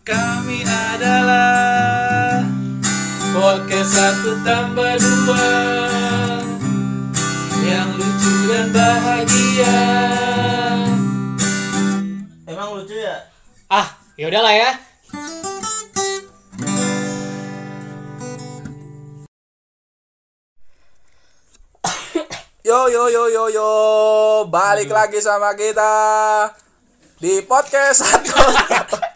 Kami adalah Podcast satu tambah dua. Yang lucu dan bahagia. Emang lucu ya? Ah, ya udahlah ya. Yo yo yo yo yo. Balik lagi sama kita Di podcast satu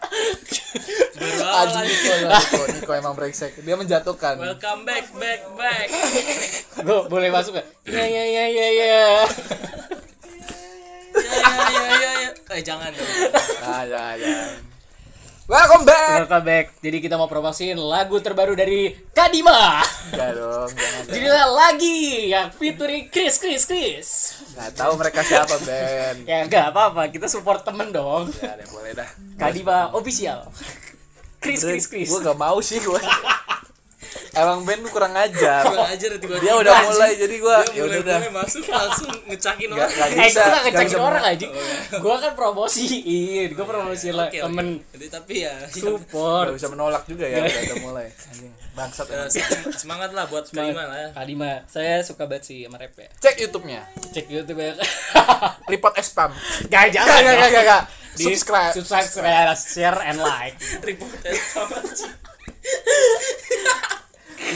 Anjing Niko, Niko, Niko emang brengsek Dia menjatuhkan Welcome back, back, back. Gue boleh masuk gak? Ya ya ya ya ya. ya, ya, ya, ya, ya. Eh jangan dong. Nah, ya, ya. Welcome back Welcome back. Jadi kita mau promosiin lagu terbaru dari Kadima. Enggak dong. Judulnya lagi yang featuring Chris Chris Chris. Nggak tahu mereka siapa Ben Ya enggak apa-apa, kita support temen dong. Ya boleh dah Kadima official. Chris Chris Chris. Gue gak mau sih gue Emang Ben kurang ajar Kurang ajar tiba-tiba. Dia udah mulai jadi gue Dia ya mulai, udah mulai masuk langsung ngecakin orang. nggak Eh, bisa, gak nggak ngecekin bisa orang aja. Gue kan promosiin, gue promosiin lah temen Jadi tapi ya. support. Gak bisa menolak juga ya udah, udah mulai Anjing bangsat ya, se- Semangat lah buat terima lah ya. Kadima, saya suka banget sih sama rap ya. Cek YouTube-nya Cek YouTube ya. Report spam Gak Gak jangan. gak gak gak, gak Di- Subscribe subscribe, share and like. Report sama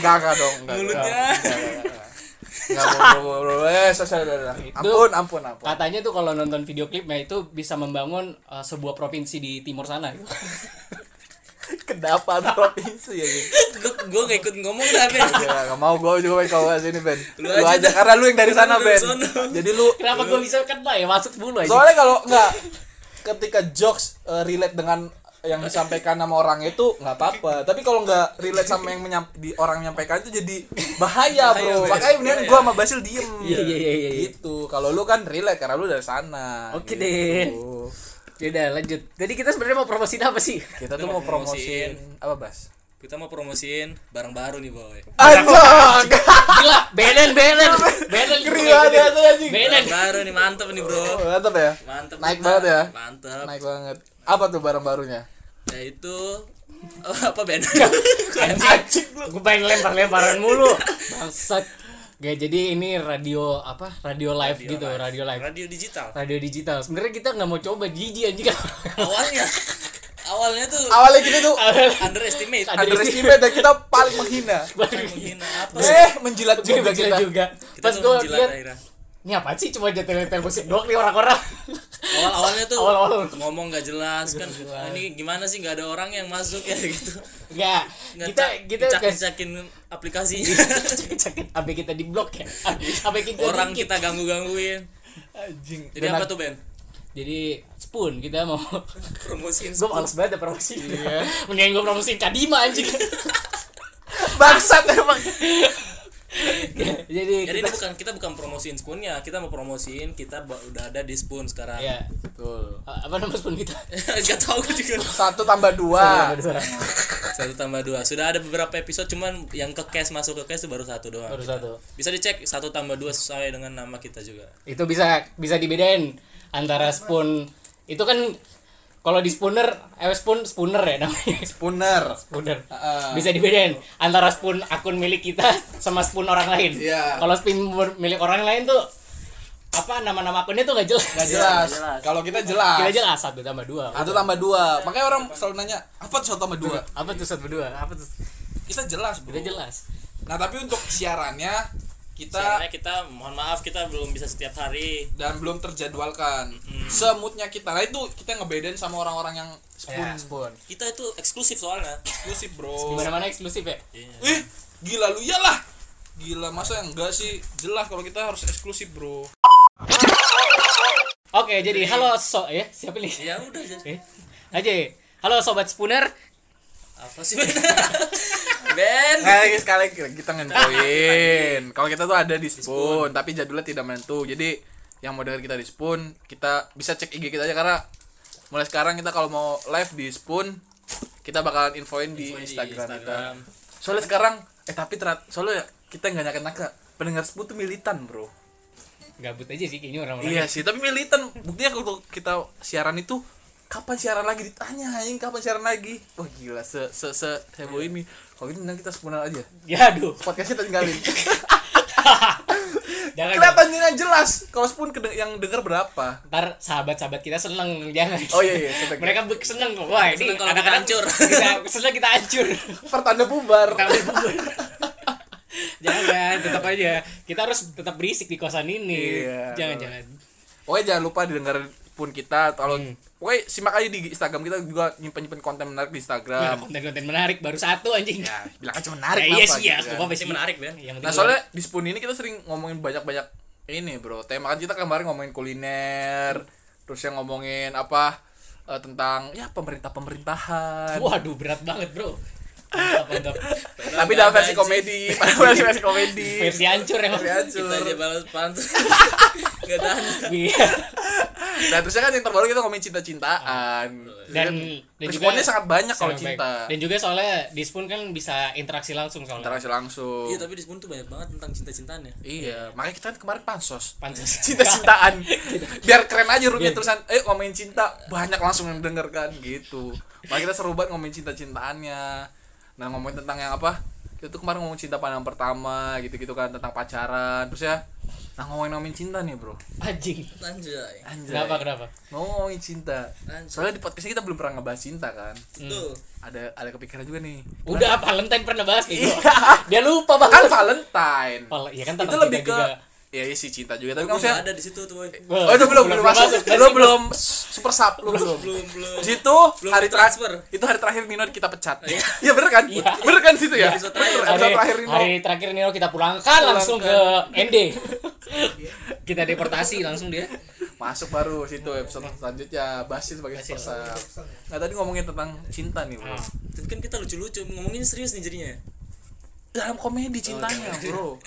sih. Gak gak dong Gak Mulutnya. Eh. Ampun ampun ampun Katanya tuh kalau nonton video klipnya itu bisa membangun uh, sebuah provinsi di timur sana. gitu. Kenapa provinsi ya gitu Gue gue gak ikut ngomong dah Ben. Gak mau gue juga pengen kau sini Ben Lu Lu aja aja karena lu yang dari sana Ben. Jadi lu Kenapa gue bisa kena ya masuk dulu aja. Soalnya kalau nggak ketika jokes uh, relate dengan yang disampaikan sama orang itu nggak apa-apa. Tapi kalau nggak relate sama yang menyam, di orang menyampaikan itu jadi bahaya, bro. Makanya mendingan Bahaya. gua sama Basil diem. Iya, iya, iya, iya. Gitu. Kalau lu kan relate karena lu dari sana. Oke gitu. deh. Yaudah lanjut. Jadi kita sebenarnya mau promosiin apa sih? Kita tuh mau promosiin apa, Bas? Kita mau promosiin barang baru nih boy. Anjing. Gila, Benen, Benen, Benen, banget ya, anjing. Benen. Barang baru nih mantep nih bro. Mantap ya? Mantep. Naik banget ya? Mantep. Naik banget. Apa tuh barang barunya? Yaitu oh, apa Ben? Anjing, gue pengen lempar-lemparan mulu. Bangsat. Gak jadi ini radio apa? Radio live gitu, radio live. Radio digital. Radio digital. Sebenarnya kita nggak mau coba jijik anjing. Awalnya awalnya tuh Awalnya kita tuh underestimate. underestimate dan kita paling menghina. menghina apa? Eh, menjilat juga juga kita. juga. Kita Pas tuh gue menjilat lihat ini apa sih cuma jatuh-jatuh musik doang nih orang-orang. Awal awalnya tuh Awal-awal. ngomong gak jelas kan. "Ah, ini gimana sih nggak ada orang yang masuk ya gitu. Nggak Kita kita guys cakin aplikasinya. sakit apa kita di blok ya? Apa kita orang kita ganggu gangguin. Anjing. Jadi apa tuh Ben? Jadi spoon kita mau Promosiin gue males banget ya promosi mendingan gue promosiin Kadima anjing Bangsat emang. jadi Jadi kita ini bukan kita bukan promosiin spoonnya, kita mau promosiin kita udah ada di spoon sekarang. ya Betul. apa nama spoon kita Gak tau gue juga. Satu tambah dua. Satu tambah dua. Sudah ada beberapa episode cuman yang ke cash masuk ke cash itu baru satu doang. baru satu Bisa dicek satu tambah dua sesuai dengan nama kita juga. itu bisa bisa dibedain antara spoon itu kan kalau di spooner eh spoon spooner ya namanya Spooner. spooner Heeh. bisa dibedain antara spoon akun milik kita sama spoon orang lain Iya. kalau spoon milik orang lain tuh apa nama-nama akunnya tuh gak jelas Gak jelas. Kalau kita jelas. kita jelas satu tambah dua Satu tambah dua. Makanya orang selalu nanya, apa tuh satu tambah dua? apa tuh satu dua apa tuh Kita jelas, bro. kita jelas Nah, tapi untuk siarannya kita Soalnya kita mohon maaf kita belum bisa setiap hari. dan belum terjadwalkan. Semutnya kita. Nah, itu kita ngebedain sama orang-orang yang spoon. ya spoon Kita itu eksklusif soalnya. Eksklusif, bro. di mana eksklusif ya Ih, gila lu ya lah. Gila, masa yang enggak sih? Jelas kalau kita harus eksklusif, bro. oke jadi halo so ya siapa nih Ya udah jadi. eh aja halo sobat spooner Apa sih Ben? Nah, lagi sekali kita ngentuin. Kalau kita tuh ada di Spoon, tapi jadwalnya tidak menentu. Jadi yang mau denger kita di Spoon, kita bisa cek IG kita aja karena mulai sekarang kita kalau mau live di Spoon, kita bakalan infoin di Infoin di Instagram, kita. Instagram. Soalnya sekarang eh tapi terat, soalnya kita nggak nyangka nyangka pendengar Spoon tuh militan, Bro. gabut aja sih kayaknya orang-orang Iya sih, tapi militan. Buktinya kalau kita siaran itu kapan siaran lagi? Ditanya anjing kapan siaran lagi? Wah gila se se se heboh ini. Kalau gitu mending kita sepunar aja. Ya aduh. Podcast kita tinggalin. Jangan kelihatan dengan jelas? Kalau kede- yang denger berapa? Ntar sahabat-sahabat kita seneng jangan. Oh, iya, iya, seneng. mereka seneng kok. Wah ini kalau kita hancur. kita seneng kita hancur. Pertanda bubar. Kami bubur. jangan tetap aja. Kita harus tetap berisik di kosan ini. Iya. jangan jangan. Pokoknya jangan lupa didengar pun kita kalau Hmm. pokoknya simak aja di Instagram kita juga nyimpen nyimpen konten menarik di Instagram. konten-konten menarik baru satu anjing ya, bilang aja menarik Ya, iya sih ya gitu kan. menarik, Ben. yang Nah soalnya di Spoon ini kita sering ngomongin banyak-banyak ini bro Tema kan kita kemarin ngomongin kuliner Terus yang ngomongin apa eh, Tentang ya pemerintah-pemerintahan waduh berat banget bro mantap mantap Tapi dalam versi komedi. Versi versi komedi. Versi hancur emang. Versi hancur. Kita aja balas pantas. Gak tahan. Iya. Nah terusnya kan yang terbaru kita ngomongin cinta-cintaan. Dan dan Responnya sangat banyak kalau cinta. Dan juga soalnya di Spoon kan bisa interaksi langsung soalnya. Interaksi langsung. Iya tapi di Spoon tuh banyak banget tentang cinta-cintaan ya. Iya, makanya kita kan kemarin pansos. Pansos. Cinta-cintaan. Biar keren aja rupiah Iya. terusan eh ngomongin cinta. Banyak langsung yang denger kan gitu. Makanya kita seru banget ngomongin cinta-cintaannya nah ngomongin tentang yang apa? Kita tuh kemarin ngomongin cinta pandang pertama gitu-gitu kan tentang pacaran terus ya nah ngomongin ngomongin cinta nih bro. Anjing. Anjay. anjay. Kenapa kenapa? Ngomongin cinta. Anjay. soalnya di podcast kita belum pernah ngebahas cinta kan? Tuh. ada ada kepikiran juga nih. Udah Valentine pernah bahas gitu. Iya. dia lupa kan banget Valentine. Val- ya kan itu tentang lebih cinta ke juga. ya iya sih cinta juga. Tapi kan maksudnya gak ada di situ tuh, boy. Oh itu belum belum masuk. Lu belum super sub lu belum. Belum, belum. Situ hari transfer. itu hari terakhir Nino kita pecat. Iya bener kan? Iya. Bener kan situ ya? Episode terakhir. Bener, hari, terakhir Nino. hari terakhir Nino kita pulangkan langsung ke ND kita deportasi langsung dia Masuk baru situ episode selanjutnya Basil sebagai super sub. Nah tadi ngomongin tentang cinta nih bro. Ah. Tapi kan kita lucu-lucu ngomongin serius nih jadinya. Dalam komedi cintanya bro.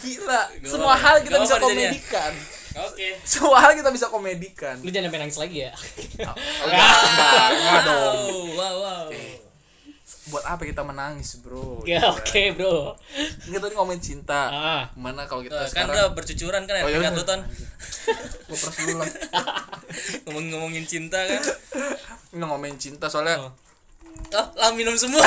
Gila, semua hal kita bisa komedikan. Oke. Semua hal kita bisa komedikan. lu jangan sampai nangis lagi ya Enggak, enggak, enggak dong. Wow, wow, wow. Buat apa kita menangis bro? ya oke bro Kita tadi ngomongin cinta. ah Gimana kalau kita Tuh, kan sekarang udah bercucuran kan ya Oh, iya bener. lu ton Gua peres dulu lah. ngomong-ngomongin cinta kan Ini ngomongin cinta soalnya Oh. Oh lah minum semua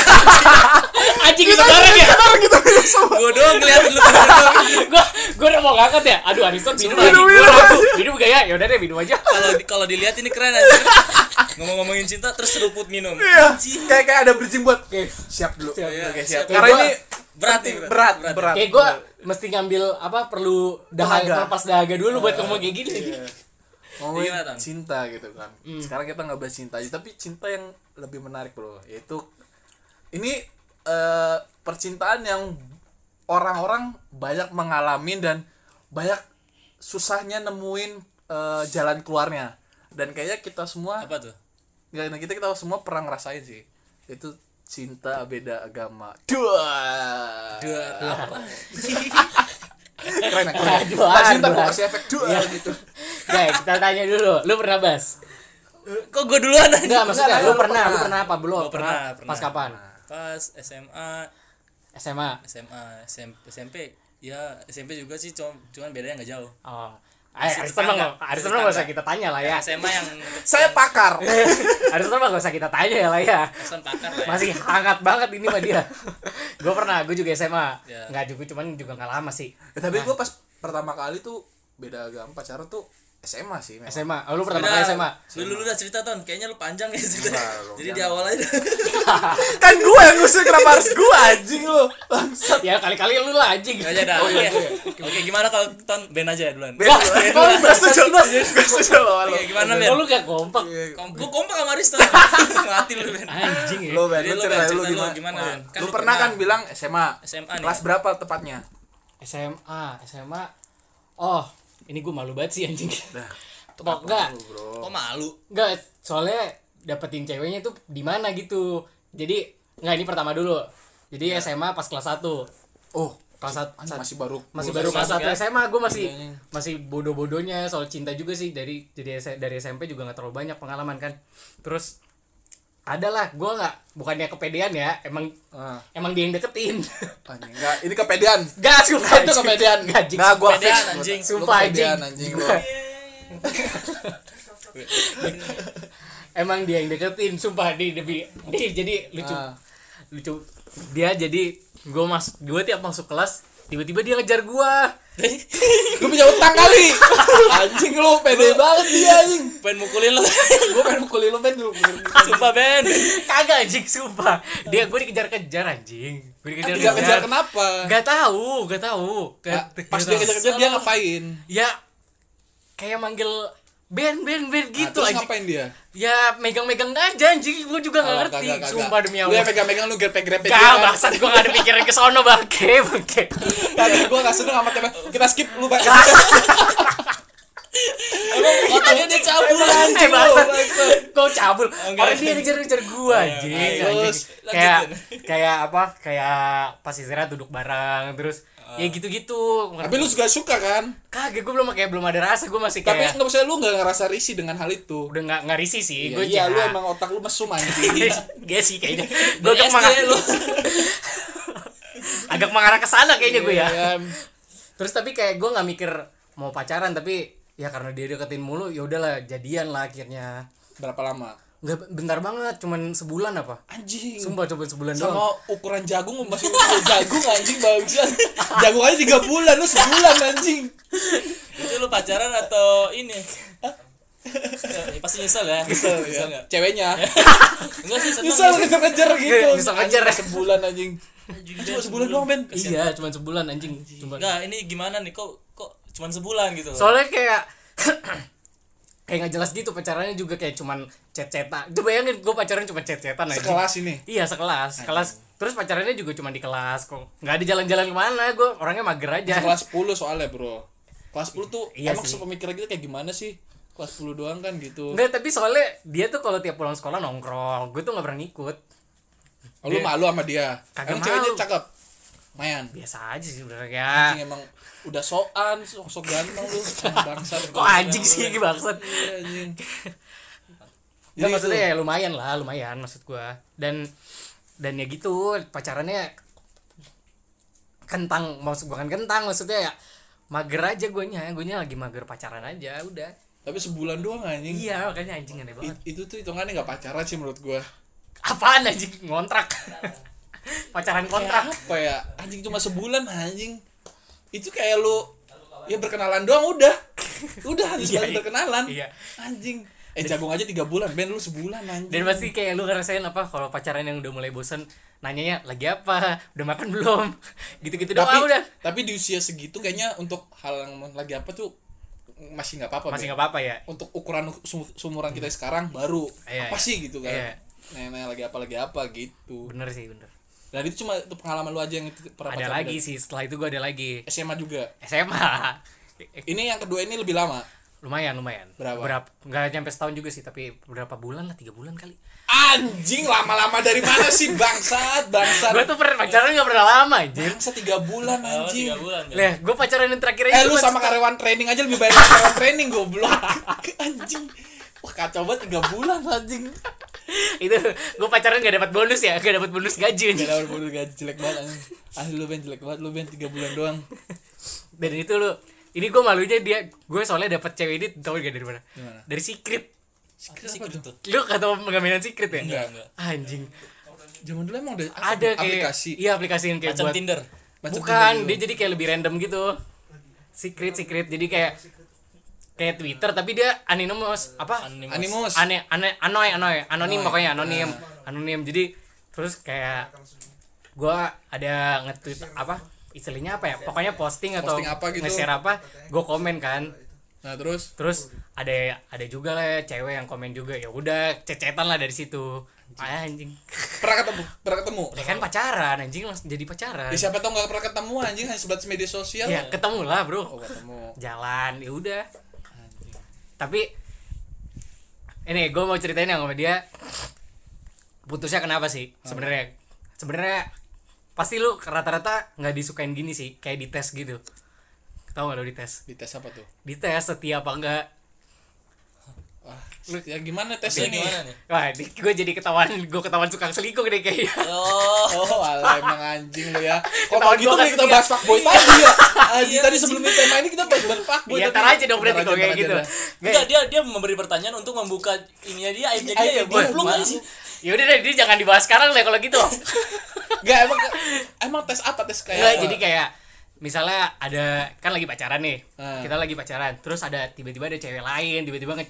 anjing gitu bareng ya kita minum semua. gua doang ngeliatin lu doang. gua gua udah mau ngangkat ya aduh Arison minum lagi Minum, Gua minum. ragu. minum gak ya yaudah deh minum aja kalau di- kalau dilihat ini keren aja ngomong-ngomongin cinta terus seruput minum Iya. Kayak kayak ada bridging buat Oke. siap dulu. Siap. Iya, Oke, siap. siap. Karena ini berat nih, berat, berat. berat. kayak gua mesti ngambil apa perlu dahaga lepas dahaga dulu buat ngomong kayak gini Iya. Ngomongin cinta gitu kan. Sekarang kita nggak bahas cinta aja, tapi cinta yang lebih menarik, Bro. Yaitu ini eh, percintaan yang orang-orang banyak mengalami dan banyak susahnya nemuin eh, jalan keluarnya. Dan kayaknya kita semua apa tuh Nggak, nah kita kita semua pernah ngerasain sih itu cinta beda agama dua dua keren ya, keren Dua, Nah, cinta gua kasih efek dua Iya. gitu Guys, kita tanya dulu. Lu pernah bas? Kok gua duluan aja Enggak, maksudnya Enggak, lu pernah, pernah. lu pernah apa belum? Oh, pernah, pernah. Pas kapan? pas SMA SMA. SMA SMP, SMP ya SMP juga sih cuma cuman bedanya nggak jauh Oh. Aris Terbang, tetangga. Aris Terbang gak usah kita tanya lah ya. SMA yang saya pakar Aris Terbang gak usah kita tanya ya lah ya. pakar lah ya. Masih hangat banget ini mah dia. gue pernah, gue juga SMA. Ya. Enggak juga, cuman juga gak lama sih. Ya, tapi gua pas pertama kali tuh beda agama pacaran tuh SMA sih memang. SMA. Oh, lu pertama kali SMA. Lu, lu, lu udah cerita ton, kayaknya lu panjang ya cerita. Lu Jadi di awal aja. kan gua yang ngusir kenapa harus gua anjing lu bangsat ya kali-kali lu lah anjing. Aja dah. Oke. Oke, gimana kalau ton Ben aja duluan. Beda, beda, gua setuju gua setuju lo Oke, gimana Ben? Oh, lu gak kompak. Kom gua kompak sama Aris ton. Mati lu Ben. Anjing ya. lu lu, cerita Ben, lu cerita lu gimana? Kan lu lu pernah kan bilang SMA SMA nih. kelas berapa tepatnya SMA, SMA. Oh, ini gue malu banget sih anjing. dah Pok enggak. Kok malu? Enggak, soalnya dapetin ceweknya tuh di mana gitu. Jadi enggak ini pertama dulu. Jadi SMA pas kelas 1. oh Kelas sat- anjing sat- masih baru masih baru kelas 1 ya? SMA gue masih masih bodoh-bodohnya soal cinta juga sih dari jadi dari SMP juga nggak terlalu banyak pengalaman kan. Terus ada lah, gue nggak bukannya kepedean ya, emang Ah, emang dia yang deketin. anjing enggak ini kepedean Gak sumpah itu kepedean Gak anjing. Nggak, gua Kepedean, fix anjing. Sumpah, anjing. anjing Gua- emang dia yang deketin sumpah di demi dia jadi lucu Ah. lucu dia jadi gue masuk gue tiap masuk kelas tiba-tiba dia ngejar gua Lu punya utang kali. anjing lu pede banget dia anjing. pengen mukulin lo Gua pengen mukulin lu Ben dulu. sumpah Ben kagak anjing sumpah dia gue dikejar-kejar anjing gue Kejar-kejar dikejar-kejar kenapa? Gak tahu, gak tahu. Ah, Gak- Pas dia kejar-kejar dia ngapain? Ya kayak manggil Ben, Ben, Ben Nah, gitu terus anjing. ngapain dia? Ya megang-megang aja anjing, gue juga gak Oh, ngerti. kagak, kagak. Sumpah demi Lu Allah. yang pegang-pegang lu grepe-grepe Gak, bangsat gue gak ada pikiran ke sono bangke, bangke. Kagak gua gak seneng sama tema. Kita skip lu Bang. emang otaknya dia cabul Eh bangsat. kok cabul. Enggak. Orang dia ngejar-ngejar gue anjing. Ayo, anjing. terus Kayak lanjutin. kayak apa? Kayak pas istirahat duduk bareng terus ya gitu-gitu. Tapi lu juga suka kan? kagak gue belum kayak belum ada rasa, gue masih Tapi kayak nggak usah lu nggak ngerasa risih dengan hal itu. udah nggak nggak risih sih. Iya, Gue iya, lu emang otak lu mesum anjing. Gak sih kayaknya. Gue agak mengarah, lu agak mengarah ke sana kayaknya gue ya. Iya, Terus tapi kayak gue nggak mikir mau pacaran tapi ya karena dia deketin mulu ya udahlah jadian lah akhirnya. Berapa lama? Nggak bentar banget, cuman sebulan apa? Anjing. Sumpah coba sebulan doang. Sama ukuran jagung masih ukuran jagung anjing bagusan. Jagung aja 3 bulan lu sebulan anjing. itu lu pacaran atau ini Ya, pasti nyesel ya Kesel ya. nggak Ceweknya. enggak sih Nyesel sih. ngejar-ngejar gitu. Nyesel ngejar. Anjing, sebulan anjing. Cuma sebulan doang, Ben. Iya, cuman sebulan anjing. Cuma Enggak, ini gimana nih kok kok cuman sebulan gitu soalnya kayak kayak nggak jelas gitu pacarannya juga kayak cuman chat-chatan. Coba bayangin gue pacaran cuma chat-chatan aja. Sekelas ini. Iya sekelas, kelas. Terus pacarannya juga cuma di kelas kok. Nggak ada jalan-jalan ke mana, gue orangnya mager aja. Kelas 10 soalnya, Bro. Kelas 10 tuh Iya emang sepemikiran kita kayak gimana sih? Kelas 10 doang kan gitu. Enggak, tapi soalnya dia tuh kalau tiap pulang sekolah nongkrong, gue tuh nggak pernah ngikut. Oh, lu malu sama dia. Kagak Emang ceweknya cakep. Mayan. Biasa aja sih sebenarnya. Anjing emang udah soan, sok, sok ganteng lu. Bangsat. Kok anjing sih bangsat. Iya, anjing. Ya maksudnya ya lumayan lah, lumayan maksud gua. Dan dan ya gitu pacarannya kentang maksud bukan kentang maksudnya ya mager aja guanya guanya lagi mager pacaran aja udah Tapi sebulan doang anjing. iya makanya anjing aneh banget I- itu tuh hitungannya nggak pacaran sih menurut gua. apaan anjing ngontrak pacaran Kayak kontrak apa ya? Anjing cuma sebulan anjing. Itu kayak lu ya berkenalan doang udah. Udah hanya Iya, iya. berkenalan. Iya. Anjing. Eh jagung aja tiga bulan, Ben lu sebulan anjing. dan pasti kayak lu ngerasain apa kalau pacaran yang udah mulai bosan nanyanya lagi apa udah makan belum gitu-gitu doang tapi ah, udah tapi di usia segitu kayaknya untuk hal yang lagi apa tuh masih nggak apa-apa masih nggak apa-apa ya untuk ukuran sum- sumuran kita sekarang baru Iya, apa iya. sih gitu kan Iya. nenek lagi apa lagi apa gitu bener sih bener dan itu cuma itu pengalaman lu aja yang itu pernah ada lagi dan- sih setelah itu gua ada lagi. SMA juga. SMA ini yang kedua ini lebih lama? Lumayan lumayan. Berapa? berapa nggak nyampe setahun juga sih tapi berapa bulan lah tiga bulan kali. Anjing lama-lama dari mana sih? Bangsat bangsat. Gue tuh pernah pacaran nggak pernah lama anjir bangsat tiga bulan Oh, anjing. tiga bulan kan. Lah, gue pacaran yang terakhir eh lu sama setahun. karyawan training aja lebih banyak karyawan training goblok. Anjing. Wah kacau banget tiga bulan anjing itu gue pacaran gak dapat bonus ya gak dapat bonus gaji Gak dapet bonus gaji jelek banget. Ah lu Ben jelek banget lu Ben 3 bulan doang. dan itu lu ini gue malunya dia gue soalnya dapat cewek ini tau gak dari mana Gimana? dari secret Apa sih gitu? lu kata pengaminan secret ya Enggak, enggak. anjing Zaman dulu emang udah ada kayak aplikasi. iya aplikasi yang kayak Macam buat Tinder. Macam bukan Tinder dia jadi kayak lebih random gitu secret secret jadi kayak kayak Twitter tapi dia anonymous apa. Animus. aneh aneh anoy anoy anonim pokoknya anonim anonim. Jadi terus kayak gua ada nge-tweet apa? Istilahnya apa ya? Pokoknya posting atau Posting apa gitu. nge-share apa gua komen kan. Nah, terus? Terus ada ada juga lah cewek yang komen juga ya udah cecetan lah dari situ. Ah, anjing. Pernah ketemu, pernah ketemu. ya kan pacaran anjing langsung jadi pacaran. Ya siapa tau gak pernah ketemu anjing hanya sebatas media sosial. ya ketemu lah bro. Oh, ketemu. jalan ya udah tapi ini gue mau ceritain yang sama dia. Putusnya kenapa sih sebenarnya? Sebenarnya pasti lu rata-rata nggak disukain gini sih kayak dites gitu. Tahu nggak lo dites? Di tes apa tuh? dites setia apa enggak ah, ya gimana tes Dia ini gimana nih Wah, gue jadi ketahuan, gue ketahuan suka selingkuh deh kayaknya. oh Oh, alah emang anjing lu ya. Kok kalau gitu gua nih kasih kita dia. bahas fuckboy tadi ya. Anjing Iya, tadi sebelum tema ini kita bahas bahas fuckboy. Iya, tar aja dong berarti kalau kayak gitu. Enggak, dia dia memberi pertanyaan untuk membuka ininya dia, aibnya dia ya. Belum aja sih. Ya udah deh, dia jangan dibahas sekarang deh kalau gitu. Enggak emang emang tes apa tes kayak Enggak, jadi kayak misalnya ada kan lagi pacaran nih. Ah. Kita lagi pacaran, terus ada tiba-tiba ada cewek lain, tiba-tiba nge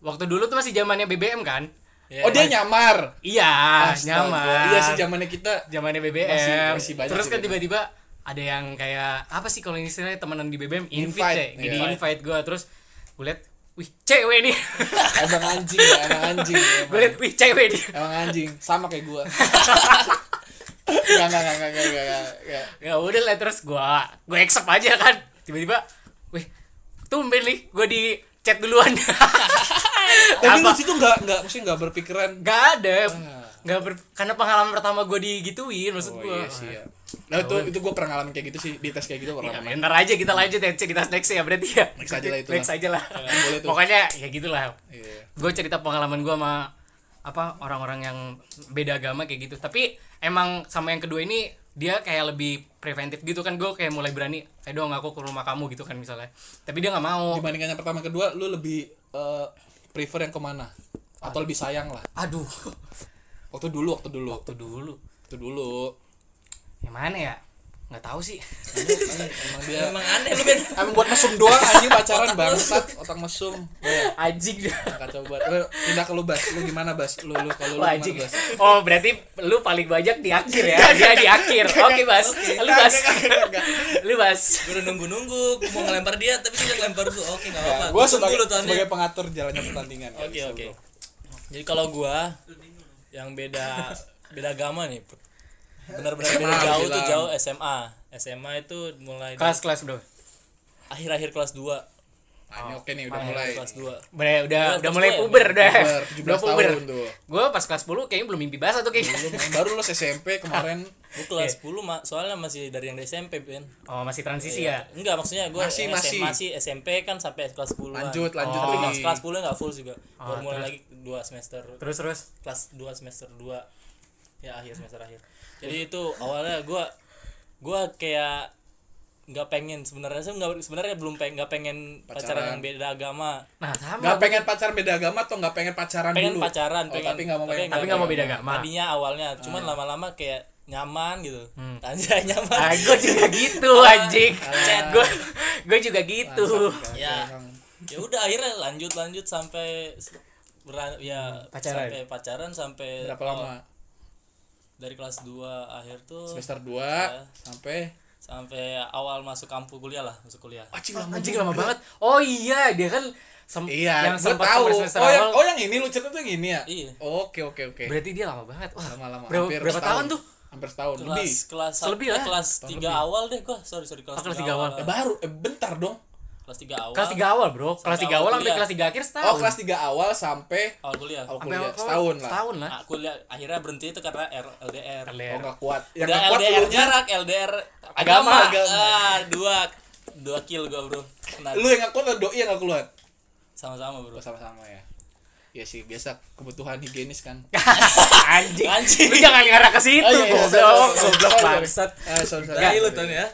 waktu dulu tuh masih zamannya BBM kan? Ya, Oh dia nyamar. Iya, Astaga. nyaman. Iya sih zamannya kita zamannya BBM. Masih- masih banyak Terus kan BBM. tiba-tiba ada yang kayak apa sih kalau istilahnya temenan di BBM invite, Invite, deh. Gini iya. invite gue terus gue liat wih cewek nih. emang anjing ya, emang anjing. emang. gue liat wih cewek nih. Emang anjing, sama kayak gua. Enggak, enggak, enggak, enggak, enggak, enggak, enggak. Ya udah lah terus gue gue accept aja kan. Tiba-tiba wih tumben nih gue di chat duluan. Tapi lu situ enggak enggak mesti enggak berpikiran Gak ada. Gak ber, karena pengalaman pertama gue digituin maksud Oh gue. iya sih ya. Nah itu itu gue pernah ngalamin kayak gitu sih di tes kayak gitu Ya, pernah. ntar aja kita lanjut ya kita next ya berarti ya. Next aja lah itu Next aja lah. Pokoknya ya gitulah. Iya. gue cerita pengalaman gue sama apa orang-orang yang beda agama kayak gitu tapi emang sama yang kedua ini dia kayak lebih preventif gitu kan. Gue kayak mulai berani eh dong aku ke rumah kamu gitu kan misalnya. Tapi dia nggak mau. Dibandingkan yang pertama kedua, lu lebih eh, prefer yang ke mana? Atau lebih sayang lah? aduh. Waktu dulu, waktu dulu, waktu dulu. Waktu dulu. yang mana ya nggak tahu sih Emang dia Emang aneh lu Ben. emang buat mesum doang anjing pacaran bangsat otak mesum. Ya, anjing kacau banget. Lu pindah ke lu Bas. Lu gimana Bas? Lu lu kalau lu anjing. Bas? Oh, berarti lu paling banyak di akhir ya. Dia di akhir. Oke, Bas. Lu Bas. Lu Bas. Gue udah nunggu-nunggu, gue mau ngelempar dia tapi dia ngelempar dulu. Oke, enggak apa-apa. Gue Gua sebagai sebagai pengatur jalannya pertandingan. Oke oke. Jadi kalau gua yang beda beda agama nih. Benar-benar beda SMA jauh tuh bilang. jauh SMA. SMA itu mulai dari Kelas-kelas, Bro. akhir-akhir kelas 2. Nah, ini oke nih udah mulai. kelas 2. Udah udah, Udah, udah kelas mulai ya? puber dah. Puber, 17 Udah puber. tahun tuh. Gue pas kelas 10 kayaknya belum mimpi bahasa tuh kayaknya. Lu baru lu SMP kemarin Gua kelas 10 ma- soalnya masih dari yang dari SMP, Ben. Oh, masih transisi ya. Enggak, maksudnya gua Masih, yang masih. masih SMP kan sampai kelas 10. lanjut lanjut Tapi lagi. nggak- kelas 10 enggak full juga. Baru Oh, mulai terus? lagi 2 semester. Terus terus. kelas 2 semester 2 ya akhir semester akhir jadi itu awalnya gua gua kayak nggak pengen sebenarnya saya nggak sebenarnya belum pengen nggak pengen pacaran. Pacaran. yang beda agama Nah, sama. Gak pengen pacaran beda agama atau gak pengen pacaran pengen dulu? pacaran Oh, pengen tapi gak mau pengen Tapi nggak mau beda agama. tadinya awalnya cuman Ah. lama-lama kayak nyaman gitu Hmm. anjay nyaman Ah, gue juga gitu anjing. Gue gue juga gitu. ya ya udah akhirnya lanjut lanjut sampai s- bera- ya Pacaran. sampai pacaran sampai Berapa oh, lama? Dari kelas 2 akhir tuh Semester 2 Ya. sampai sampai awal masuk kampus kuliah lah masuk kuliah Anjing lama Anjing lama banget. Oh iya, dia kan sem- Iya, yang sempat tahu. semester Oh yang awal. oh yang ini lu cerita tuh yang ini ya? Iya. Oke oke oke. Berarti dia lama banget. Wah, Lama-lama. berapa, hampir berapa setahun. tahun tuh? Hampir setahun lebih. kelas kelas Selebih eh, lah. kelas tiga lebih. awal deh gua sorry sorry kelas Oh, kelas tiga tiga awal. Eh, baru eh, bentar dong. Kelas tiga awal Kelas 3 awal, Bro. Kelas 3 awal awal sampai kuliah. kelas 3 akhir setahun. Oh, kelas 3 awal sampai awal kuliah awal Sampai kuliah awal- setahun lah. Setahun lah. nah, kuliah akhirnya berhenti itu karena R, LDR Oh, LDR. gak kuat. Yang udah gak kuat LDR lu jarak LDR Agama, agama. Ah, dua dua kill gua bro Kena Lu yang gak kuat atau doi yang gak kuat? sama-sama bro Oh, sama-sama ya. Ya sih, biasa kebutuhan higienis kan. anjing. Anjing. Lu jangan ngarah ke situ, Oh, iya, iya, goblok. Goblok bangsat. Ah, sorry, sorry. Gak lu ton ya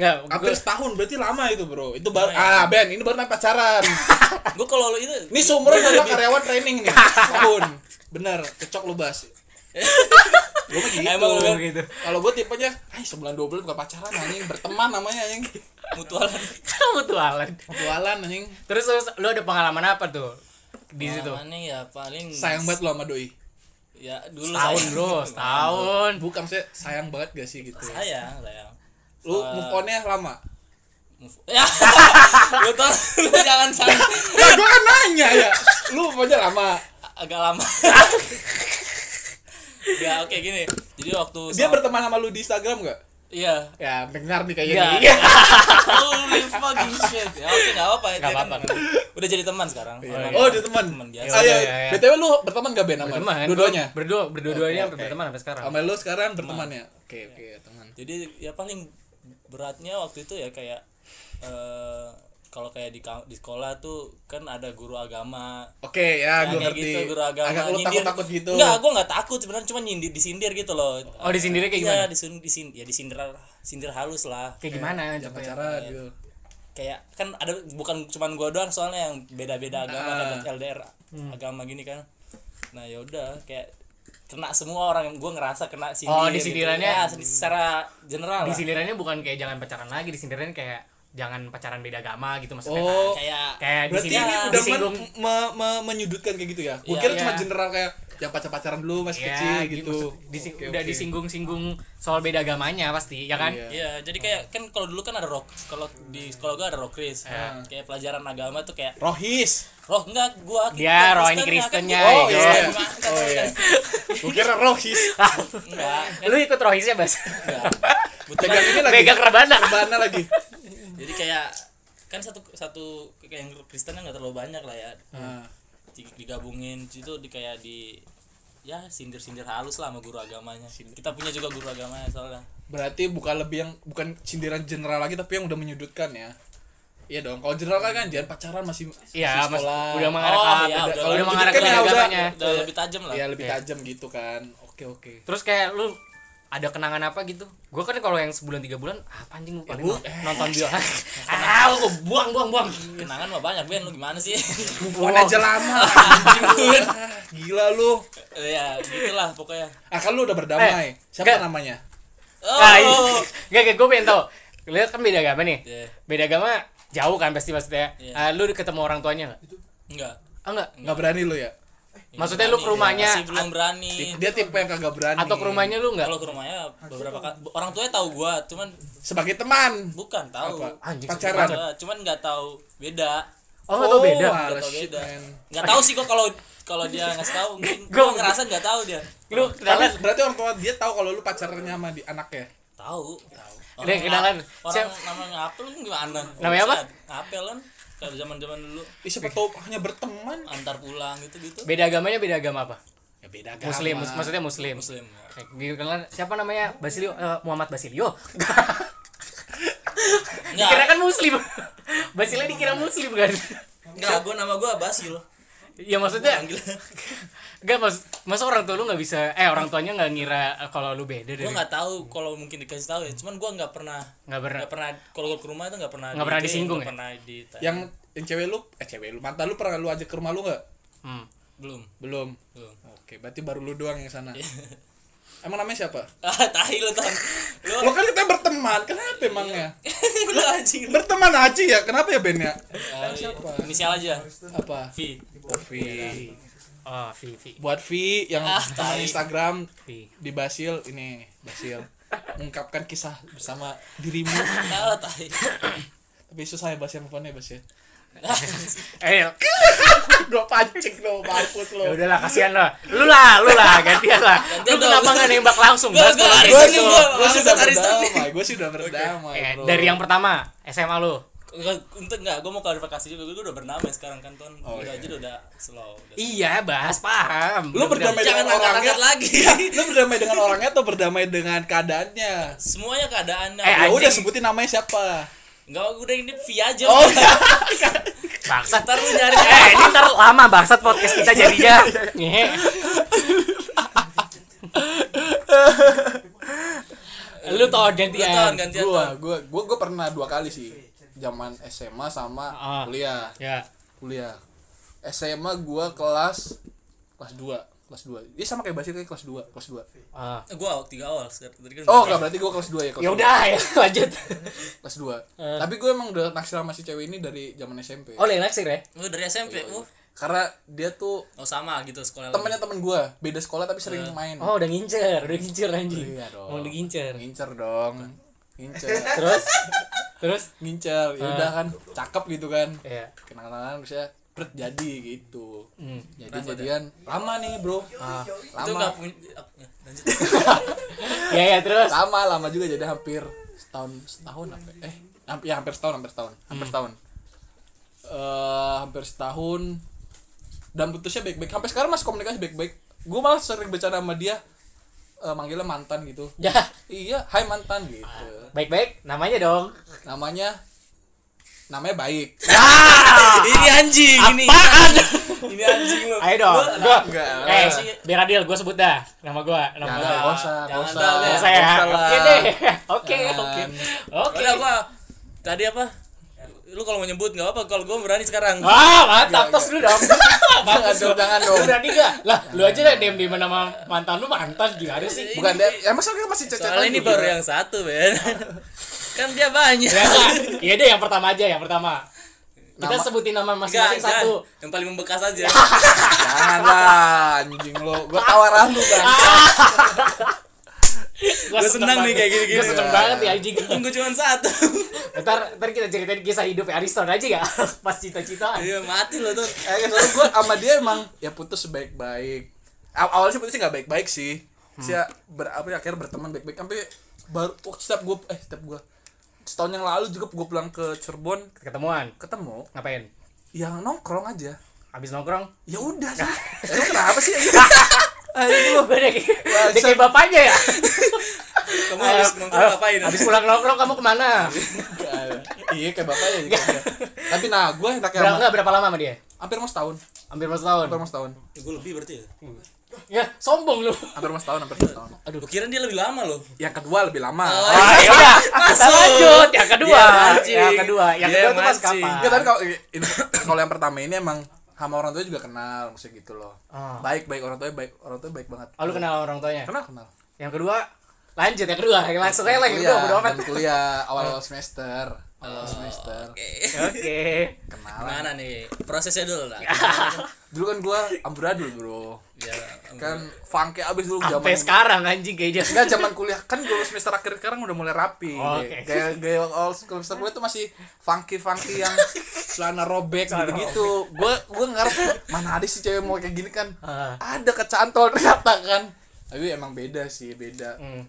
Enggak, Hampir gua- setahun, berarti lama itu bro. Itu baru, Lumayan. ah Ben, ini baru main pacaran. gua kalau lu itu Ini seumuran adalah karyawan training nih. Tahun. Bener, cocok lu bahas. gue mah gitu. Emang lu, Ben? gitu. Kalau gue tipenya, ay sebulan dua bulan bukan pacaran anjing, berteman namanya anjing. mutualan Kamu tuh Alan. Mutualan anjing. Terus, terus lu ada pengalaman apa tuh di situ? Pengalamannya ya paling Sayang banget lu sama doi. ya dulu Setahun, sayang. Bro, setahun. Bukan maksudnya sayang banget gak sih gitu. sayang sayang Lu move on-nya lama. Move- ya lu tau lu jangan sampai Ya gue kan nanya ya. Lu move on-nya lama. agak lama ya oke gini jadi waktu Dia sama- berteman sama lu di Instagram gak? iya Ya, dengar nih kayaknya Enggak. nih. holy fucking shit ya oke nggak apa-apa ya kan apa-apa. udah jadi teman sekarang Teman. Oh, dia teman. teman biasa Ah, Iya, ya, iya, iya. BTW lu berteman gak Ben sama? Berteman. Dua-duanya. Berdua, berdua-duanya oke. berteman sampai sekarang. Sama lu sekarang berteman ya? Oke, oke, teman. jadi ya paling beratnya waktu itu ya kayak eh kalau kayak di di sekolah tuh kan ada guru agama Oke, ya, Nah, gue kayak ngerti. gitu guru agama Agak lu nyindir. takut-takut gitu. Enggak, gua enggak takut sebenarnya cuma nyindir disindir gitu loh. Oh, disindirnya kayak gimana? Iya, disin, disin, ya disindir sindir halus lah. kayak gimana Jangan contohnya? pacaran gitu. Kayak kan ada bukan cuma gua doang soalnya yang beda-beda agama Ah. kan LDR agama gini kan. Nah, ya udah kayak kena semua orang yang gua ngerasa kena sindir. Oh, disindirannya- Gitu. Ya, secara general. lah. disindirannya bukan kayak jangan pacaran lagi disindirannya kayak jangan pacaran beda agama gitu maksudnya Oh, Kayak kayak berarti di sini ini udah disinggung men- me- me- menyudutkan kayak gitu ya. Gue Iya, kira iya. cuma general kayak yang pacar-pacaran dulu masih ya, kecil gitu. maksud- dising- Oke, udah oke. disinggung-singgung soal beda agamanya pasti ya kan Iya. Iya, jadi kayak kan kalau dulu kan ada rock, kalau di sekolah gua ada rock kris. Iya. Kayak pelajaran agama tuh kayak Rohis. roh enggak gua Dia roh ini Kristennya, Kristennya, kan Oh, iya. iya. Kan, Oh, iya. kan? Gue kira Rohis. Enggak, lu ikut rohisnya bas enggak. Pegang Kebetulan ini lagi. Pegang rebana. Rebana lagi. Jadi kayak kan satu satu kayak yang Kristennya nggak terlalu banyak lah ya. Di- digabungin itu di kayak di ya sindir-sindir halus lah sama guru agamanya. Kita punya juga guru agamanya soalnya. berarti bukan lebih yang bukan sindiran general lagi tapi yang udah menyudutkan ya. Iya dong. Kalau general kan kan jangan pacaran masih iya masih mas sekolah. udah mengarah Oh, ke iya, udah, udah udah lanjut mengarah kan ke ya, udah. agamanya Udah lebih tajam lah. Iya, lebih Iya. tajam gitu kan. Oke, oke. terus kayak lu ada kenangan apa gitu gue kan kalau yang sebulan tiga bulan apa anjing lu paling bu, nonton, dia ah lu buang buang buang Kenangan mah banyak, Ben. Lu gimana sih? Bukan aja lama. Ah, Gila lu. ya, gitulah pokoknya. Ah kan lu udah berdamai. Eh, Siapa enggak. namanya? Nah, ini- Oh. Gak, gak, gue pengen tau Lihat kan beda agama nih Iya. Beda agama jauh kan pasti maksudnya Iya. Ah, Lu ketemu orang tuanya gak? Enggak. Ah enggak Nggak berani lu ya? Maksudnya lu ke rumahnya Masih belum berani. Dia tipe yang kagak berani. Atau ke rumahnya lu enggak? Kalau ke rumahnya beberapa kali orang tuanya tahu gua, cuman sebagai teman. bukan tahu. Anjing, Pacaran. Cuman nggak tahu beda. Oh enggak tau beda malah Nggak tahu beda. Nggak tahu sih gua kalau kalau dia ngasih tahu mungkin Gua- ngerasa nggak tahu dia. Lu Tapi kenalan berarti orang tua dia tahu kalau lu pacarnya sama di anaknya. Tahu, tahu. Udah, kenalan. Orang namanya Apel kan gimana? Namanya apa? Apel kan kayak zaman-zaman dulu Ih, siapa tahu hanya berteman. antar pulang gitu-gitu. Beda agamanya beda agama apa? Ya beda agama. Muslim, mus- maksudnya muslim Muslim. Kayak gitu kenalan siapa namanya Basilio Eh, Muhammad Basilio dikira kan muslim Basilio dikira muslim kan enggak gua nama gua Basil. Ya maksudnya. Enggak mas, masa orang tua lu nggak bisa eh orang tuanya nggak ngira eh, kalau lu beda dari gua nggak tahu kalau mungkin dikasih tahu ya. Cuman gua nggak pernah nggak pernah nggak pernah kalau ke rumah itu nggak pernah Nggak pernah di- disinggung ya? pernah di Yang yang cewek lu, eh cewek lu, mantan lu pernah lu ajak ke rumah lu nggak? hmm. belum Belum. belum Oke, berarti baru lu doang yang sana. Iya. Emang namanya siapa? ah tahi lu ton lu Lo kan kita berteman, kenapa emangnya? lu anjing Berteman aja ya, kenapa ya Ben ya? Ah, inisial aja Apa? V V. oh Vivi Buat V yang Ah, teman. Instagram V di Basil ini Basil mengungkapkan kisah bersama dirimu salah tahi tapi susah ya bahas yang ya Bas ya eh gua pancing lo mampus ya lo udahlah kasihan lah. Lu lah lu lah gantian lah. Lu kenapa nggak nembak langsung? Gua Senin sih Senin. berdamai gua sih udah berdamai Eh, dari yang pertama SMA lu. Enggak, untuk enggak, gue mau klarifikasi juga, gue udah bernama sekarang kan ton, Oh, udah iya. aja udah slow. Udah iya Bas paham. Lu berdamai Jangan dengan orangnya. lagi. lu berdamai dengan orangnya atau berdamai dengan keadaannya? Semuanya keadaannya. Eh, ya udah sebutin namanya siapa Enggak, udah ini via aja. oh bangsat. Ntar lu nyari eh ini ntar lama bangsat podcast kita jadinya Ngehe. lu tau Lu tahun gantian gantian gua gua gua gua pernah dua kali sih. Zaman SMA sama Ah. kuliah. ya. Kuliah. SMA gua kelas kelas 2 kelas 2 ini sama kayak Basir kayak kelas 2 kelas 2 ah. Eh, Gua tiga awal sekarang. Tadi kan oh enggak berarti gua kelas 2 ya kelas ya dua. udah ya lanjut. Kelas 2 tapi gue emang udah naksir sama si cewek ini dari zaman SMP oh lain naksir ya? Lu dari SMP, oh. karena dia tuh Oh sama gitu sekolah. temennya temen gue beda sekolah tapi sering main. Oh udah ngincer udah ngincer anjing. Iya dong. mau digincer ngincer. Dong. Ngincer. Terus? Terus? Ngincer. Ya udah kan cakep gitu kan. Ya kenal-kenalan terus ya pret jadi gitu. Hmm. jadi jadian. Lama nih bro. Ah. Itu lama. Enggak punya ya, ya ya terus. Lama lama juga jadi hampir setahun setahun apa eh hampir ya hampir setahun hampir setahun. Hampir setahun. Eh hampir setahun. Dan putusnya baik-baik. Sampai sekarang masih komunikasi baik-baik. Gue malah sering bercanda sama dia eh, manggilnya mantan gitu. Ya. Iya hai mantan gitu. Baik baik namanya dong. Namanya namanya baik ini anjing ini ini anjing lu Ayo dong, gua. enggak. Eh, biar adil, gua sebut dah nama gua, nama gua. nggak usah, nggak Jangan usah. dah, Nggak Ben. usah ya. Oke deh. Oke, oke. Oke. udah gua tadi apa lu kalau mau nyebut nggak apa kalau gua berani sekarang Wah, mantap tos lu dong. jangan dong jangan dong Lu berani gak? Lah, lu aja lah diem diem nama mantan lu mantan gimana sih? bukan deh ya masa kita masih cacat soalnya ini baru yang satu Ben kan dia banyak Ya enggak. Iya deh yang pertama aja, yang pertama. Kita Nama- sebutin nama masing-masing jangan. satu. yang paling membekas aja jangan lah anjing lo gua tawaran lu bang Gua seneng nih kayak gini-gini. Gue seneng banget ya anjing. tunggu cuma satu Ntar, ntar kita ceritain kisah hidup Ariston aja ya Pas cita-cita iya mati lo tuh eh soalnya gua sama dia emang ya putus sebaik-baik Aw- awalnya sih putusnya nggak baik-baik sih sih ya ber, apa ya, akhirnya berteman baik-baik sampai baru oh, setiap gua eh setiap gua setahun yang lalu juga gua pulang ke Cirebon. Ketemuan? Ketemu. Ngapain? yang nongkrong aja. Habis nongkrong? Ya udah sih. Emang kenapa sih? Anjing lu Gue Dia kayak bapaknya ya? Kamu harus nongkrong ngapain? Habis pulang nongkrong kamu ke mana? iya kayak bapaknya juga tapi nah gue enaknya Berapa, berapa lama sama dia? hampir mau setahun. Hampir mas tahun hampir mau setahun. Gue lebih berarti ya Ya, sombong lu hampir mau setahun hampir mau setahun aduh kira dia lebih lama loh yang kedua lebih lama Oh, Ah, ya udah, kita Masuk. lanjut. Yang kedua, mancing. yang kedua, yang kedua tuh pas mancing. kapan? Enggak, tapi kalau ini- kalau yang pertama ini emang sama orang tua juga kenal maksudnya gitu loh Ah. baik baik orang tuanya baik orang tua baik banget Oh, lu kenal orang tuanya? kenal kenal Yang kedua, lanjut yang kedua, yang langsung aja lagi kuliah kedua, bodo amat. kuliah awal awal semester awal semester oke Oke. kenalan gimana nih prosesnya dulu lah dulu kan gua amburadul bro ya kan funky abis dulu Sampai zaman sekarang anjing kayaknya. Enggak zaman kuliah kan gue semester akhir sekarang udah mulai rapi. Oh, Oke. Gaya gaya all school semester gue tuh masih funky funky yang celana robek gitu gitu. Gue gue ngarep mana ada sih cewek mau kayak gini kan. Ah. Ada kecantol ternyata kan. Tapi emang beda sih beda Hmm.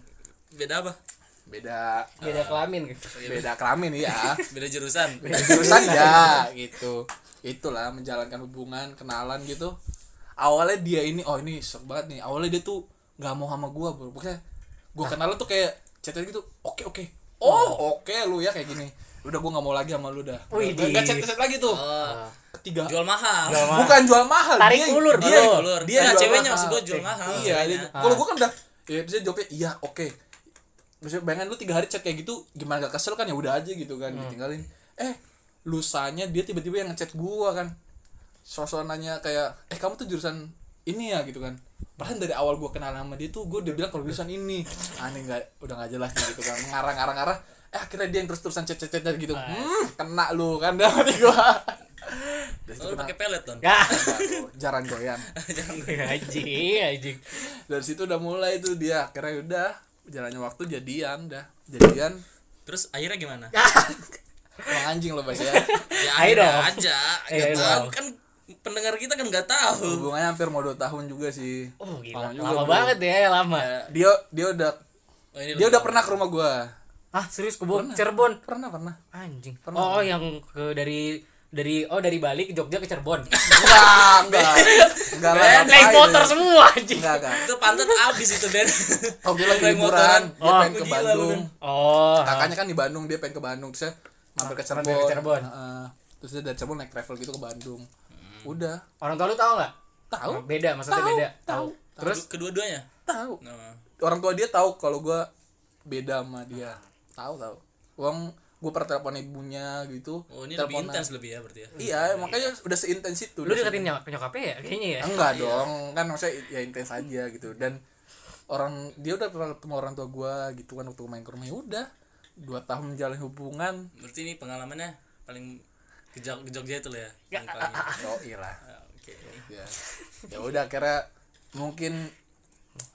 beda apa beda Beda kelamin gitu. beda kelamin ya. beda jurusan Beda jurusan ya gitu. Itulah menjalankan hubungan kenalan gitu. Awalnya dia ini oh ini shock banget nih. Awalnya dia tuh nggak mau sama gua bro. Pokoknya gua kenal tuh kayak chat gitu. Oke oke. Oh, oke lu ya kayak gini. Udah gua nggak mau lagi sama lu dah. Wih, Gak chat chat lagi tuh. oh Ketiga. jual mahal Jual mahal. Bukan jual mahal. Tarik dia, ulur, dia. Ulur. dia Nah, jual ceweknya mahal. maksud gua jual mahal Iya, dia- kalau gua kan udah ya bisa jawabnya iya oke. Maksudnya bayangin lu tiga hari chat kayak gitu gimana gak kesel kan ya udah aja gitu kan Hmm. ditinggalin. Eh lusanya dia tiba-tiba yang ngechat gua kan. Sosok nanya kayak eh kamu tuh jurusan ini ya gitu kan. Padahal dari awal gua kenal sama dia tuh gua udah bilang kalau jurusan ini. Aneh nggak udah nggak jelas gitu kan. Ngarang-ngarang-ngarang. Eh akhirnya dia yang terus-terusan chat-chat gitu. Hmm, kena lu kan gua. Dari situ Oh, lu kena- pakai pelet ton Ya. Enggak, bro. jarang goyang Anjing, anjing. dari situ udah mulai tuh dia akhirnya udah jalannya waktu jadian dah jadian terus akhirnya gimana Emang anjing lo bahasa ya ya akhirnya dong. aja dong. kan pendengar kita kan nggak tahu hubungannya hampir mau 2 tahun juga sih Oh, gila. Lama juga, Lama banget ya, lama. dia dia udah oh, ini dia udah pernah ke rumah gua Ah, serius ke Bo- Cirebon. pernah pernah Anjing. Pernah. Oh, yang ke dari dari oh dari Bali ke Jogja ke Cirebon. enggak enggak. Enggak lah Naik motor semua anjing. enggak enggak. Itu pantat abis itu Ben oh dia lagi liburan. motoran. dia Oh, pengen ke gila Bandung. Ben. Oh. kakaknya kan di Bandung dia pengen ke Bandung. Terus saya mampir ke Cirebon ke Cirebon. Heeh. terus dia dari Cirebon naik travel gitu ke Bandung. Udah. Orang tua lu tahu nggak? tahu Beda, maksudnya beda. tahu. Terus? Kedua-duanya? Tahu nah, orang tua dia tahu kalau gua beda sama dia. Tahu tahu uang gue pernah telepon ibunya gitu. Oh ini lebih Teleponan. intens lebih ya berarti ya? Iya makanya udah seintens itu. Lu deketin nyok nyokapnya ya kayaknya ya. enggak dong kan maksudnya ya intens aja gitu. Dan orang dia udah pernah ketemu orang tua gua gitu kan waktu main ke rumah. Ya udah dua tahun menjalin hubungan. Berarti ini pengalamannya paling ke Jog- ke Jogja itu loh ya yang ah, paling oh iya lah. Ah, oke. Ya. Ya udah akhirnya mungkin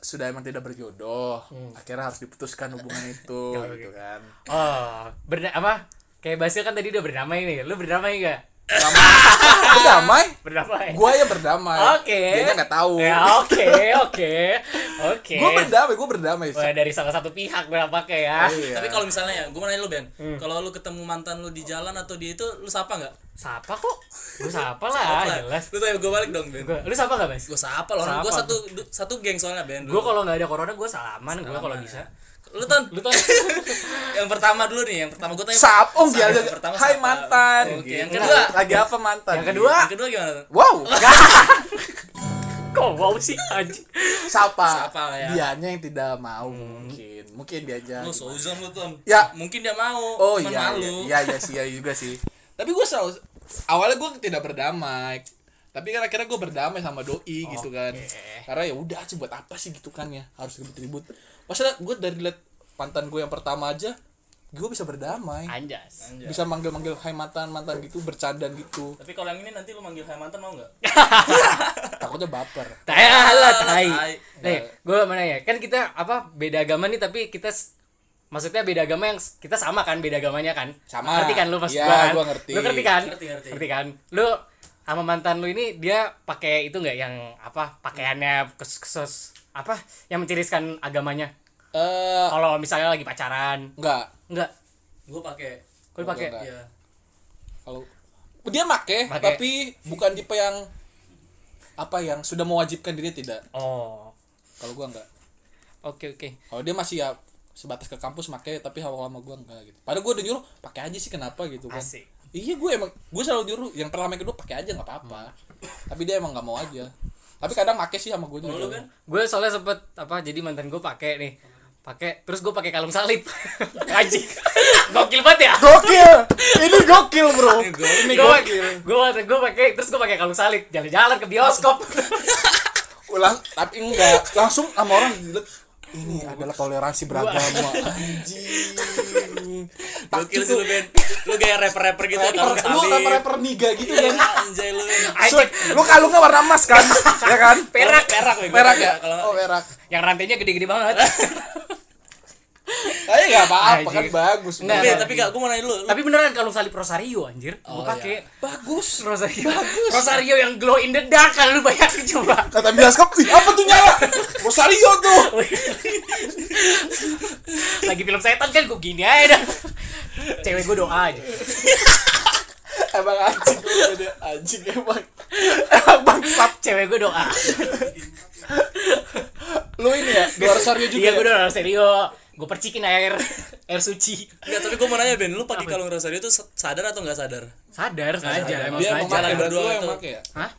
sudah emang tidak berjodoh akhirnya harus diputuskan hubungan itu gitu kan Oh, berda apa? Kayak Basil kan tadi udah berdamai nih. Lu berdamai enggak? berdamai Berdamai. gua ya berdamai Oke. dia nggak tahu Ya, oke, oke. Oke. gua berdamai gua berdamai Wah, dari salah satu pihak berapa kayak ya. Iya. tapi kalau misalnya ya gue mau nanya lu Ben kalau lu ketemu mantan lu di jalan atau di itu lu sapa nggak Sapa kok? Gue sapa lah, jelas. lu tanya gue balik dong Ben Gua, lu sapa gak, Bas? gue sapa loh orang gue satu satu geng soalnya Ben Gue kalau nggak ada corona gue salaman gue kalau bisa. Lu ton lu ton yang pertama dulu nih yang pertama gue tanya Sap, oh iya, yang pertama Hai siapa? mantan. oke yang Gitu. kedua lagi apa mantan? Yang kedua? yang kedua gimana Ton? Wow, kok wow sih anjing siapa? Siapa ya? Dianya yang tidak mau mungkin. Mungkin dia aja. lu seuzon lu ton Ya. mungkin dia mau Oh iya, malu iya, iya, iya sih, iya juga sih. Tapi gue selalu awalnya gue tidak berdamai. Tapi kan akhirnya gue berdamai sama doi gitu kan. Karena ya udah sih buat apa sih gitu kan ya harus ribut-ribut. Masalah gue dari liat mantan gue yang pertama aja, gue bisa berdamai. anjas Anjay. Bisa manggil-manggil hai mantan mantan gitu, bercanda gitu. tapi kalau yang ini nanti lu manggil hai mantan mau nggak Takutnya baper. tai lah tai. nih gue mana ya kan kita apa beda agama nih tapi kita maksudnya beda agama yang kita sama kan beda agamanya kan Sama. ngerti kan lu pas Iya, gua kan gua ngerti. lu ngerti kan Ngerti, ngerti. kan lu sama mantan lu ini dia pakai itu nggak yang apa pakaiannya kes, kes- apa yang menciriskan agamanya? Eh, kalau misalnya lagi pacaran. Enggak. enggak. Gue pakai. Kau pakai iya. Kalau dia make, Make. tapi bukan tipe yang apa yang sudah mewajibkan diri tidak. oh. Kalau gua enggak. oke oke. Kalau dia masih ya sebatas ke kampus pakai tapi hawa sama gue enggak gitu. Padahal gue udah nyuruh pakai aja sih kenapa? gitu kan. Asik. Iya gue emang gue selalu nyuruh yang pertama yang kedua pakai aja nggak apa-apa. Tapi dia emang nggak mau aja tapi kadang pakai sih sama gue lu juga. kan? Gue soalnya sempet apa jadi mantan gue pakai nih. Pakai terus gue pakai kalung salib. Anjing. Gokil banget ya? Gokil. Ini gokil bro. Ini gokil. Gue gue pakai terus gue pakai kalung salib. Jalan-jalan ke bioskop. Ulang tapi enggak. Langsung sama orang dilihat ini adalah toleransi beragama. Anjing. Gokil sih lu Ben. Lu kayak rapper-rapper gitu rapper lu rapper rapper niga gitu kan anjay lu Cuek, lu kalungnya warna emas kan? Ya kan? Perak perak perak ya? Oh perak. yang rantainya gede-gede banget Ayo nggak apa-apa kan bagus Nggak, tapi tapi gak gue mau nanya dulu. Lu tapi beneran kalung salib rosario anjir gue Oh, pakai bagus. Rosario. Rosario yang glow in the dark kalau lu bayangin coba. Kata bioskop "Ih, apa tuh nyala? Rosario tuh. Lagi film setan kan gue gini aja dah. Cewek gue doa aja. Emang anjing ada anjing emang. Emang bangsat. Cewek gue doa. Lu ini ya dua Rosario juga iya ya? gue doa rosario gue percikin air air suci Enggak, tapi gue mau nanya Ben, lu pakai kalung rosario itu sadar atau nggak sadar? sadar sengaja emang dia sengaja berarti berdua lu yang itu. pakai ya hah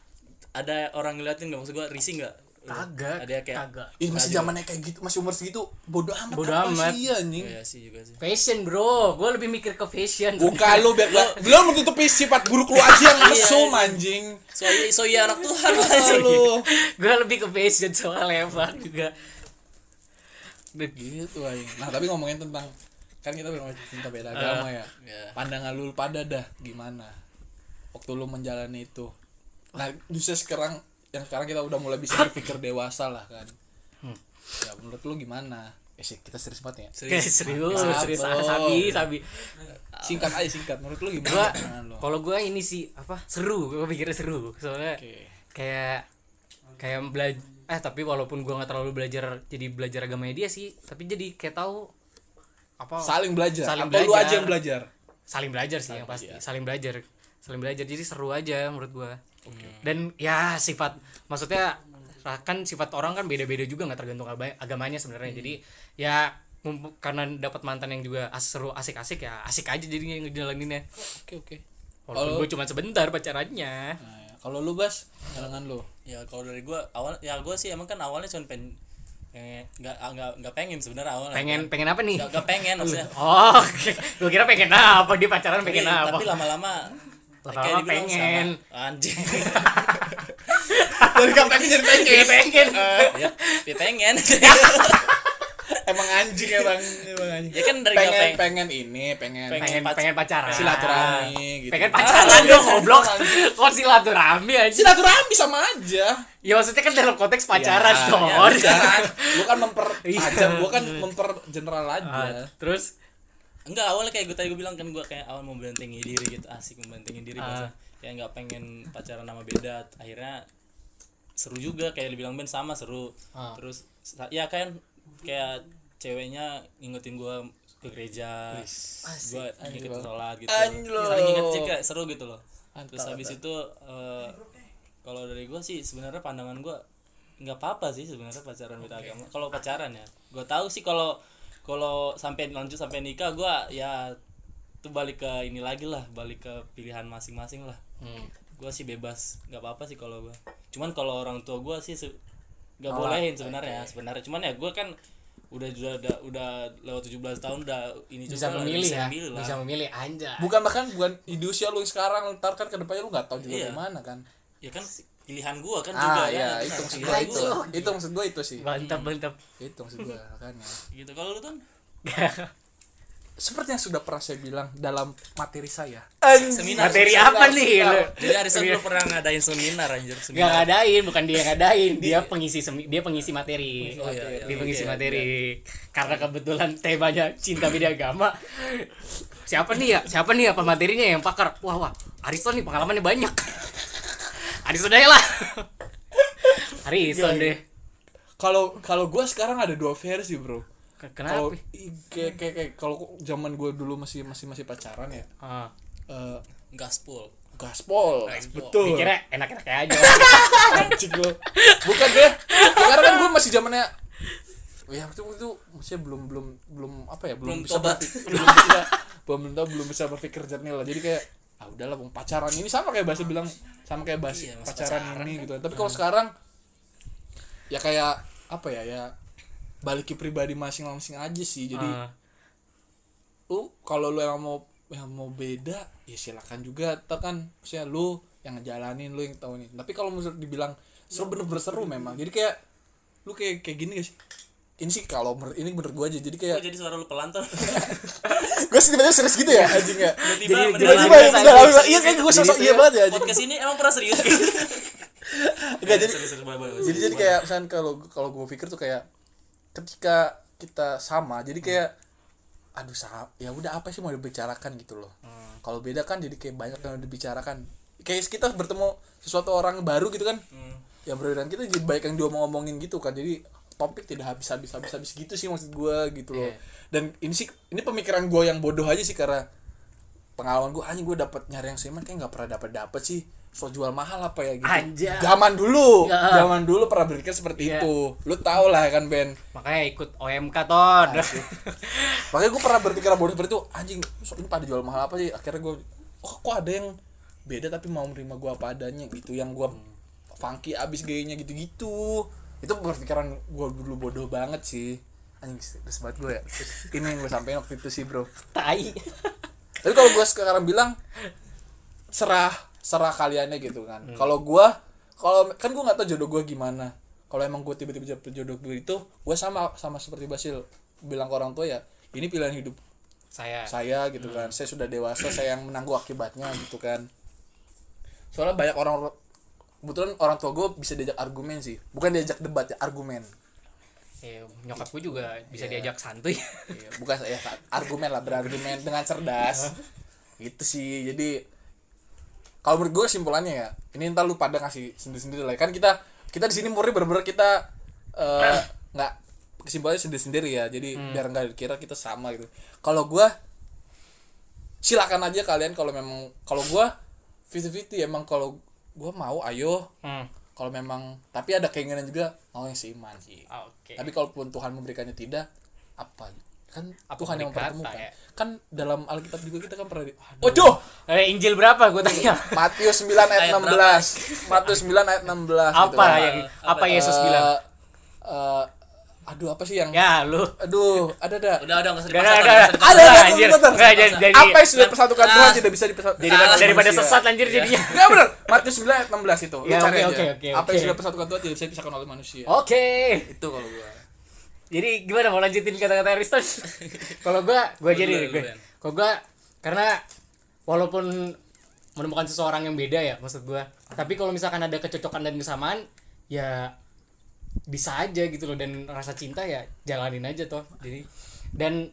Ada orang ngeliatin nggak maksud gue risih nggak? Lu? kagak Ada yang kayak kagak Ih masih zamannya kayak gitu, masih umur segitu bodoh amat. Bodo apa amat. Sih, anjing. Iya sih juga sih. fashion bro gue lebih mikir ke fashion Bukan lu biar gua- belum menutupi sifat buruk lu aja yang mesum anjing. So iya, so iya anak Tuhan lu. gue lebih ke fashion soalnya pak juga Gitu anjing. Nah, tapi ngomongin tentang kan kita berbicara tentang beda agama ya. Iya. Pandangan lu pada dah gimana? Waktu lu menjalani itu. Nah, justru sekarang yang sekarang kita udah mulai bisa berpikir dewasa lah kan. Ya menurut lu gimana? Eh sih, kita serius banget ya. Oke, serius Mantap, serius bro. sabi sabi Singkat aja singkat. Menurut lu gimana? kalau gua ini sih apa seru gue pikirnya seru soalnya Oke. kayak kayak belajar eh tapi walaupun gua nggak terlalu belajar jadi belajar agamanya dia sih tapi jadi kayak tahu apa Saling belajar. Saling Atau lu belajar. aja yang belajar? saling belajar sih yang pasti iya. saling belajar saling belajar jadi seru aja menurut gua dan ya sifat maksudnya kan sifat orang kan beda-beda juga nggak tergantung aga- agamanya sebenarnya jadi ya karena dapat mantan yang juga as seru asik-asik ya asik aja jadinya ngejalaninnya Oke, oke. walaupun Kalau- gue cuma sebentar pacarannya Nah, ya. Kalau lu bas, pandangan lu. Ya kalau dari gue awal ya gue sih emang kan awalnya cuma pengen nggak nggak nggak pengen sebenarnya awalnya. pengen pengen apa nih Nggak pengen maksudnya. oh gue kira pengen apa dia pacaran Tapi, pengen apa tapi lama-lama Lama-lama pengen. sama- anjing Dari gak pengen jadi pengen. Jadi pengen ya, ya pengen Emang anjing emang, emang anjing. ya kan dari pengen pengen pengen ini, pengen, Pengen pac- pengen pacaran silaturahmi gitu. pengen pacaran dong goblok kok silaturahmi aja silaturahmi sama aja. ya maksudnya kan dalam konteks pacaran Ya, dong ya, jangan. Lu kan memper Iya. aja, gua kan memper general Ah, aja. terus enggak awalnya kayak gue tadi gue bilang kan gue kayak awal membentengi diri gitu asik membentengi diri Ah. kayak nggak pengen pacaran sama beda akhirnya seru juga kayak dibilang Ben sama seru Ah. terus ya kan kayak ceweknya ngingetin gue ke gereja gue ngikut sholat gitu. Anjlo. saling ngingetin kayak seru gitu loh. Mantap, terus habis itu eh, kalau dari gue sih sebenarnya pandangan gue nggak apa-apa sih sebenarnya pacaran beda agama. Kalau pacaran ya gue tahu sih kalau kalau sampai lanjut sampai nikah gua ya tuh balik ke ini lagi lah balik ke pilihan masing-masing lah. Hmm. gua sih bebas nggak apa-apa sih kalau gua. Cuman kalau orang tua gua sih nggak bolehin sebenarnya sebenarnya. Cuman ya gua kan udah udah udah, udah lewat 17 tahun udah ini bisa juga memilih bisa ya. memilih lah. Bisa memilih anjay. Bukan bahkan bukan di usia lu sekarang ntar kan ke depannya lu nggak tahu juga Iya. gimana kan. Ya kan pilihan gua kan juga ah ya ya itu maksud gua itu. gua. itu maksud gua itu sih. Mantap mantap. Itu maksud gua kan gitu. Kalau lu tuh seperti yang sudah pernah saya bilang dalam materi saya seminar materi seminar. apa nih lu jadi Arisan belum pernah ngadain seminar anjir Gak seminar ngadain, bukan dia ngadain, dia pengisi semi, dia pengisi materi. Oh, iya, iya. dia pengisi Oke, materi. Karena kebetulan temanya cinta beda agama. Siapa nih ya? Siapa nih apa materinya yang pakar? Wah, wah. Ariston nih pengalamannya banyak. Ariston aja lah. Ariston Iya, iya. deh. kalau kalau gua sekarang ada dua versi bro Ke- kalau Kenapa? i- kayak kayak kayak kalau zaman gua dulu masih masih masih pacaran ya Ah, eh gaspol. gaspol. Gaspol. betul. Mikirnya enak-enak aja. anjing lo bukan deh karena kan gue masih zamannya ya itu itu maksudnya belum belum belum apa ya belum, Belum bisa tobat. belum bisa belum belum, belum bisa berpikir jernih lah. Jadi kayak ah udahlah bang pacaran ini. Sama kayak bahasa bilang sama kayak bahasa Iya, masih pacaran, pacaran ini gitu. Tapi kalau sekarang ya kayak apa ya ya balik ke pribadi masing-masing aja sih jadi Ah, lu kalau lu yang mau yang mau beda ya silakan juga. Ntar kan maksudnya lu yang ngejalanin lu yang tahu nih tapi kalau menurut dibilang seru bener-bener seru memang. Jadi kayak lu kayak kayak gini guys ini sih kalau menurut ini menurut gua aja. Jadi kayak Kok jadi suara lu pelan tuh gue sih tiba-tiba serius gitu ya? Anjing ya. Tiba-tiba tiba-tiba bisa iya kayak gue sosok iya banget ya anjing podcast ini emang pernah serius. Enggak jadi jadi jadi kayak misalnya kalau kalau gue pikir tuh kayak ketika kita sama jadi kayak aduh sah ya udah apa sih mau dibicarakan gitu loh. Kalau beda kan jadi kayak banyak yang dibicarakan. Kayak kita bertemu sesuatu orang baru gitu kan Hmm. ya berbeda kita jadi banyak yang diomong-omongin gitu kan. Jadi topik tidak habis habis habis habis gitu sih maksud gue gitu loh. Iya. dan ini sih ini pemikiran gue yang bodoh aja sih karena pengalaman gue anjing gue dapat nyari yang seiman kayak nggak pernah dapat dapat sih so jual mahal apa ya gitu? Anjay. zaman dulu. Ya. zaman dulu pernah berpikir seperti Iya. itu. Lu tau lah kan Ben. Makanya ikut OMK ton. makanya gue pernah berpikir bodoh seperti itu anjing so, ini pada jual mahal apa sih? Akhirnya gue oh kok ada yang beda tapi mau menerima gue apa adanya? Gitu yang gue funky abis gayanya gitu-gitu. Itu berpikiran gue dulu bodoh banget sih. Anjing serius banget gue ya. Ini yang gue sampein waktu itu sih bro. Tai. tapi kalau gue sekarang bilang serah serah kaliannya gitu kan. Kalau gue kalau kan gue nggak tahu jodoh gue gimana. Kalau emang gue tiba-tiba dapet jodoh gue itu gue sama sama seperti Basil bilang ke orang tua ya ini pilihan hidup Saya. saya gitu kan. Saya sudah dewasa saya yang menangguh akibatnya gitu kan. Soalnya banyak orang kebetulan orang tua gue bisa diajak argumen sih. Bukan diajak debat ya argumen. Eh, nyokap gue juga bisa Iya. diajak santuy. Iya, bukan ya argumen lah berargumen dengan cerdas. Gitu sih jadi kalau menurut gue kesimpulannya ya ini ntar lu pada ngasih sendiri-sendiri lah. Kan kita kita di sini murni bener-bener kita eh, nggak kesimpulannya sendiri-sendiri ya. Jadi biar nggak dikira kita sama gitu. Kalau gue silakan aja kalian kalau memang kalau gue 50-50 emang kalau gue mau ayo. Hmm. kalau memang tapi ada keinginan juga mau yang seiman sih. Oke. tapi kalaupun Tuhan memberikannya tidak apa kan Apa Tuhan yang mempertemukan ya? kan dalam Alkitab juga kita kan pernah di Waduh Eh, Injil berapa gue tanya? Matius 9 ayat Ayat 16 Matius 9 ayat 16 gitu apa kan. yang apa Apa? Yesus Eh, bilang? eh, aduh apa sih yang Ya, lu. aduh ada ada udah udah nggak usah Udah, nggak ada ada anjir. Nggak, jadi- jadi- apa yang sudah dipersatukan Tuhan Ah. tidak bisa dipersatukan Daripada, daripada sesat anjir jadinya. Enggak benar. Matius 9 ayat 16 itu. Lu Ya, cari oke, aja. oke, oke, Apa yang oke. sudah dipersatukan Tuhan tidak bisa dipisahkan oleh manusia. Oke. Itu kalau gua. Jadi gimana mau lanjutin kata-kata Ariston? Kalau gua, gua jadi gue. Kalau gua karena walaupun menemukan seseorang yang beda ya maksud gua, tapi kalau misalkan ada kecocokan dan kesamaan, ya bisa aja gitu loh dan rasa cinta ya jalanin aja toh. Jadi dan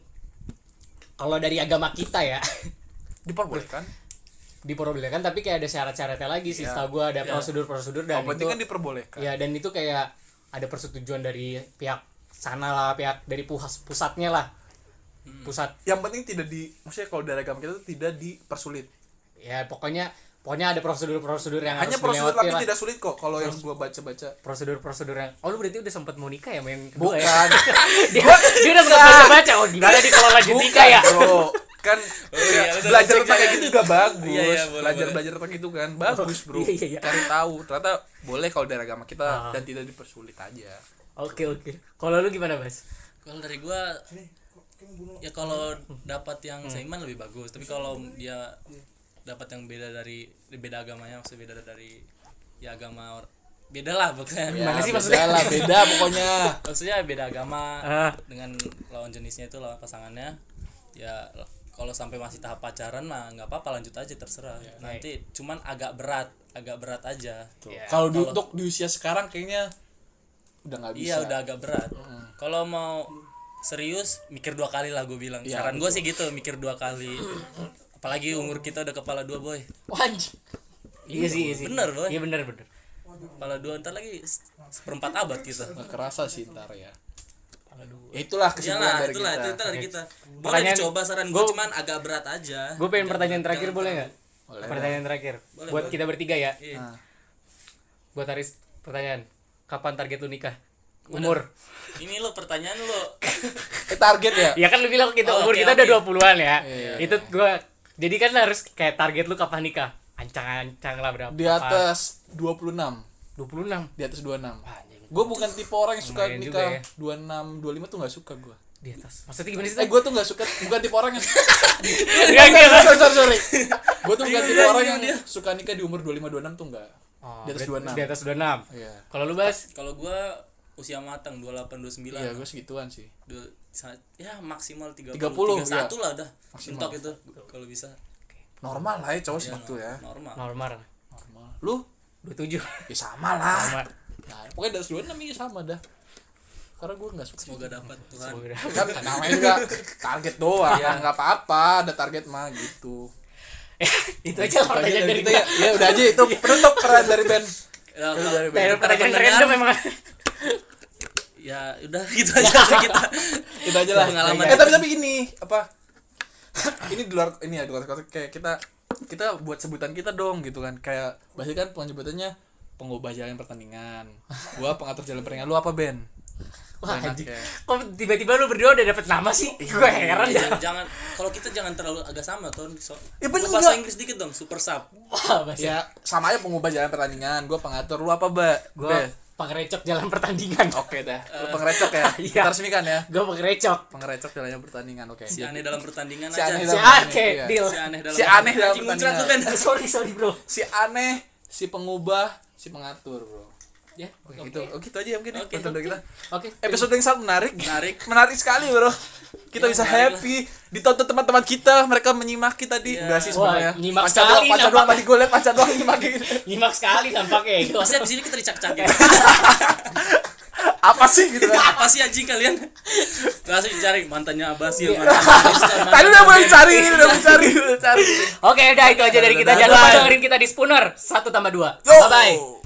kalau dari agama kita ya Diperbolehkan. diperbolehkan tapi kayak ada syarat-syaratnya lagi sih. Iya. Setahu gua ada Iya. prosedur-prosedur dan Yang penting itu kan diperbolehkan. ya dan itu kayak ada persetujuan dari pihak sana lah pihak dari pusat pusatnya lah. Pusat. Yang penting tidak di maksudnya kalau dari agama kita itu tidak dipersulit. ya pokoknya pokoknya ada prosedur-prosedur yang hanya harus prosedur tapi lah. tidak sulit kok kalau yang gua baca-baca. prosedur-prosedur yang oh lu berarti udah sempat mau nikah ya main kedua ya bukan dia, dia udah sempat baca-baca oh gimana nih kalau lanjut nikah ya? bro. Kan iya, betul, belajar tentang kayak gitu juga bagus. Iya, iya, boleh, belajar boleh. belajar tentang itu kan bagus bro. Iya, iya, iya. cari tahu ternyata boleh kalau dari agama kita Ah. dan tidak dipersulit aja oke oke. Kalau lu gimana mas kalau dari gua ya kalau dapat yang seiman lebih bagus. Tapi kalau dia dapat yang beda dari beda agamanya maksudnya beda dari ya agama or- beda lah pokoknya. Gimana sih beda maksudnya? lah beda pokoknya. Maksudnya beda agama Ah. dengan lawan jenisnya itu lawan pasangannya. Ya kalau sampai masih tahap pacaran mah nggak apa-apa lanjut aja terserah. Nanti cuman agak berat agak berat aja. Iya. kalau di, untuk di usia sekarang kayaknya udah nggak bisa iya udah agak berat kalau mau serius mikir dua kali lah gue bilang Iya, saran gue sih gitu mikir dua kali apalagi umur kita udah kepala dua boy Wanj. Iya sih, iya sih. Bener, Boy. Iya bener bener. kepala dua ntar lagi se- seperempat abad kita nggak kerasa sih ntar ya ya itulah kesimpulan Iyalah, dari itulah kita itu dari kita boleh Makanya dicoba saran gue cuman agak berat aja Gue pengen pertanyaan terakhir boleh nggak? Boleh. Pertanyaan terakhir. Boleh, Buat boleh. kita bertiga ya. Iya. Nah, Buat Aris pertanyaan. Kapan target lu nikah? Umur. ini lo pertanyaan lo eh, target ya Ya kan lu bilang kita Oh, umur oke, kita oke. udah 20-an ya. Iya, Itu gua jadi kan harus kayak target lu kapan nikah? Ancang-ancang lah berapa? di atas 26 26. di atas 26 anjing. gue bukan tipe orang yang suka Lumayan nikah ya. 26 25 tuh nggak suka gue Di atas. Maksudnya gimana sih? eh gue tuh nggak suka bukan tipe orang yang Enggak enggak. sorry sorry sorry gue tuh bukan tipe Iya, orang iya, yang dia. suka nikah di umur 25 26 tuh enggak Oh, Di atas berarti 26. Di atas 26. iya. Kalau lu Bas? kalau gue usia matang 28 29 iya gue segituan sih. Dua- ya maksimal 30 30, 31 iya. lah udah Maksimal. mentok itu kalau bisa. Normal lah ya cowok ya, segitu ya. normal. Normal. normal. Lu? 27. ya sama lah. Sama. nah, pokoknya atas 26 iya sama dah. Karena gue nggak suka semoga dapat Tuhan. Semoga- kan namanya juga target doang. Nggak apa-apa ada target mah gitu itu aja lah pertanyaan dari kita ya, ya udah aja itu penutup peran dari band Ya, dari band. Pertanyaan random memang. ya udah gitu aja kita. Itu aja lah. Pengalaman. eh tapi tapi ini apa? Ini di luar ini ya di luar konteks. Kayak kita kita buat sebutan kita dong gitu kan. Kayak biasanya kan penyebutannya pengubah jalan pertandingan. Gua pengatur jalan pertandingan. Lu apa Ben Wah, anjing. ya. Kok tiba-tiba lu berdua udah dapet nama sih? Gue heran Ya, dah. jangan, jangan kalau kita jangan terlalu agak sama tuh so, Ya, bener bahasa? Inggris dikit dong super sub Wah, Bas. ya sama aja pengubah jalan pertandingan gua pengatur lu apa ba Gue pengerecok jalan pertandingan. oke dah lu pengerecok ya Iya. kita resmikan ya Gue pengerecok. pengerecok jalan pertandingan oke si aneh dalam pertandingan Si aja aneh Si dalam Oke, pertandingan, deal. si aneh dalam Si aneh dalam Ben. sorry, sorry, bro. si aneh si pengubah si pengatur bro Ya, Oke, oke. gitu. Oh, gitu aja ya mungkin ya, Oke, episode kita. Oke. Episode yang sangat menarik. Menarik. Menarik sekali, Bro. Ya, Kita bisa menarik happy. Ditonton teman-teman kita, mereka menyimak kita di Iya. enggak sih Wah, sebenarnya. nyimak doang, sekali panca doang tadi gue liat panca doang nyimakin. Nyimak sekali nampaknya. pasti abis ini kita dicak-cakin Apa sih gitu kan? apa sih anjing kalian langsung cari mantannya Abasil Iya. mantannya Tadi udah mulai cari, udah mulai cari, udah cari. Oke, udah itu aja dari kita. Jangan lupa dengerin kita di Spooner. Satu tambah dua. Yo. Bye-bye.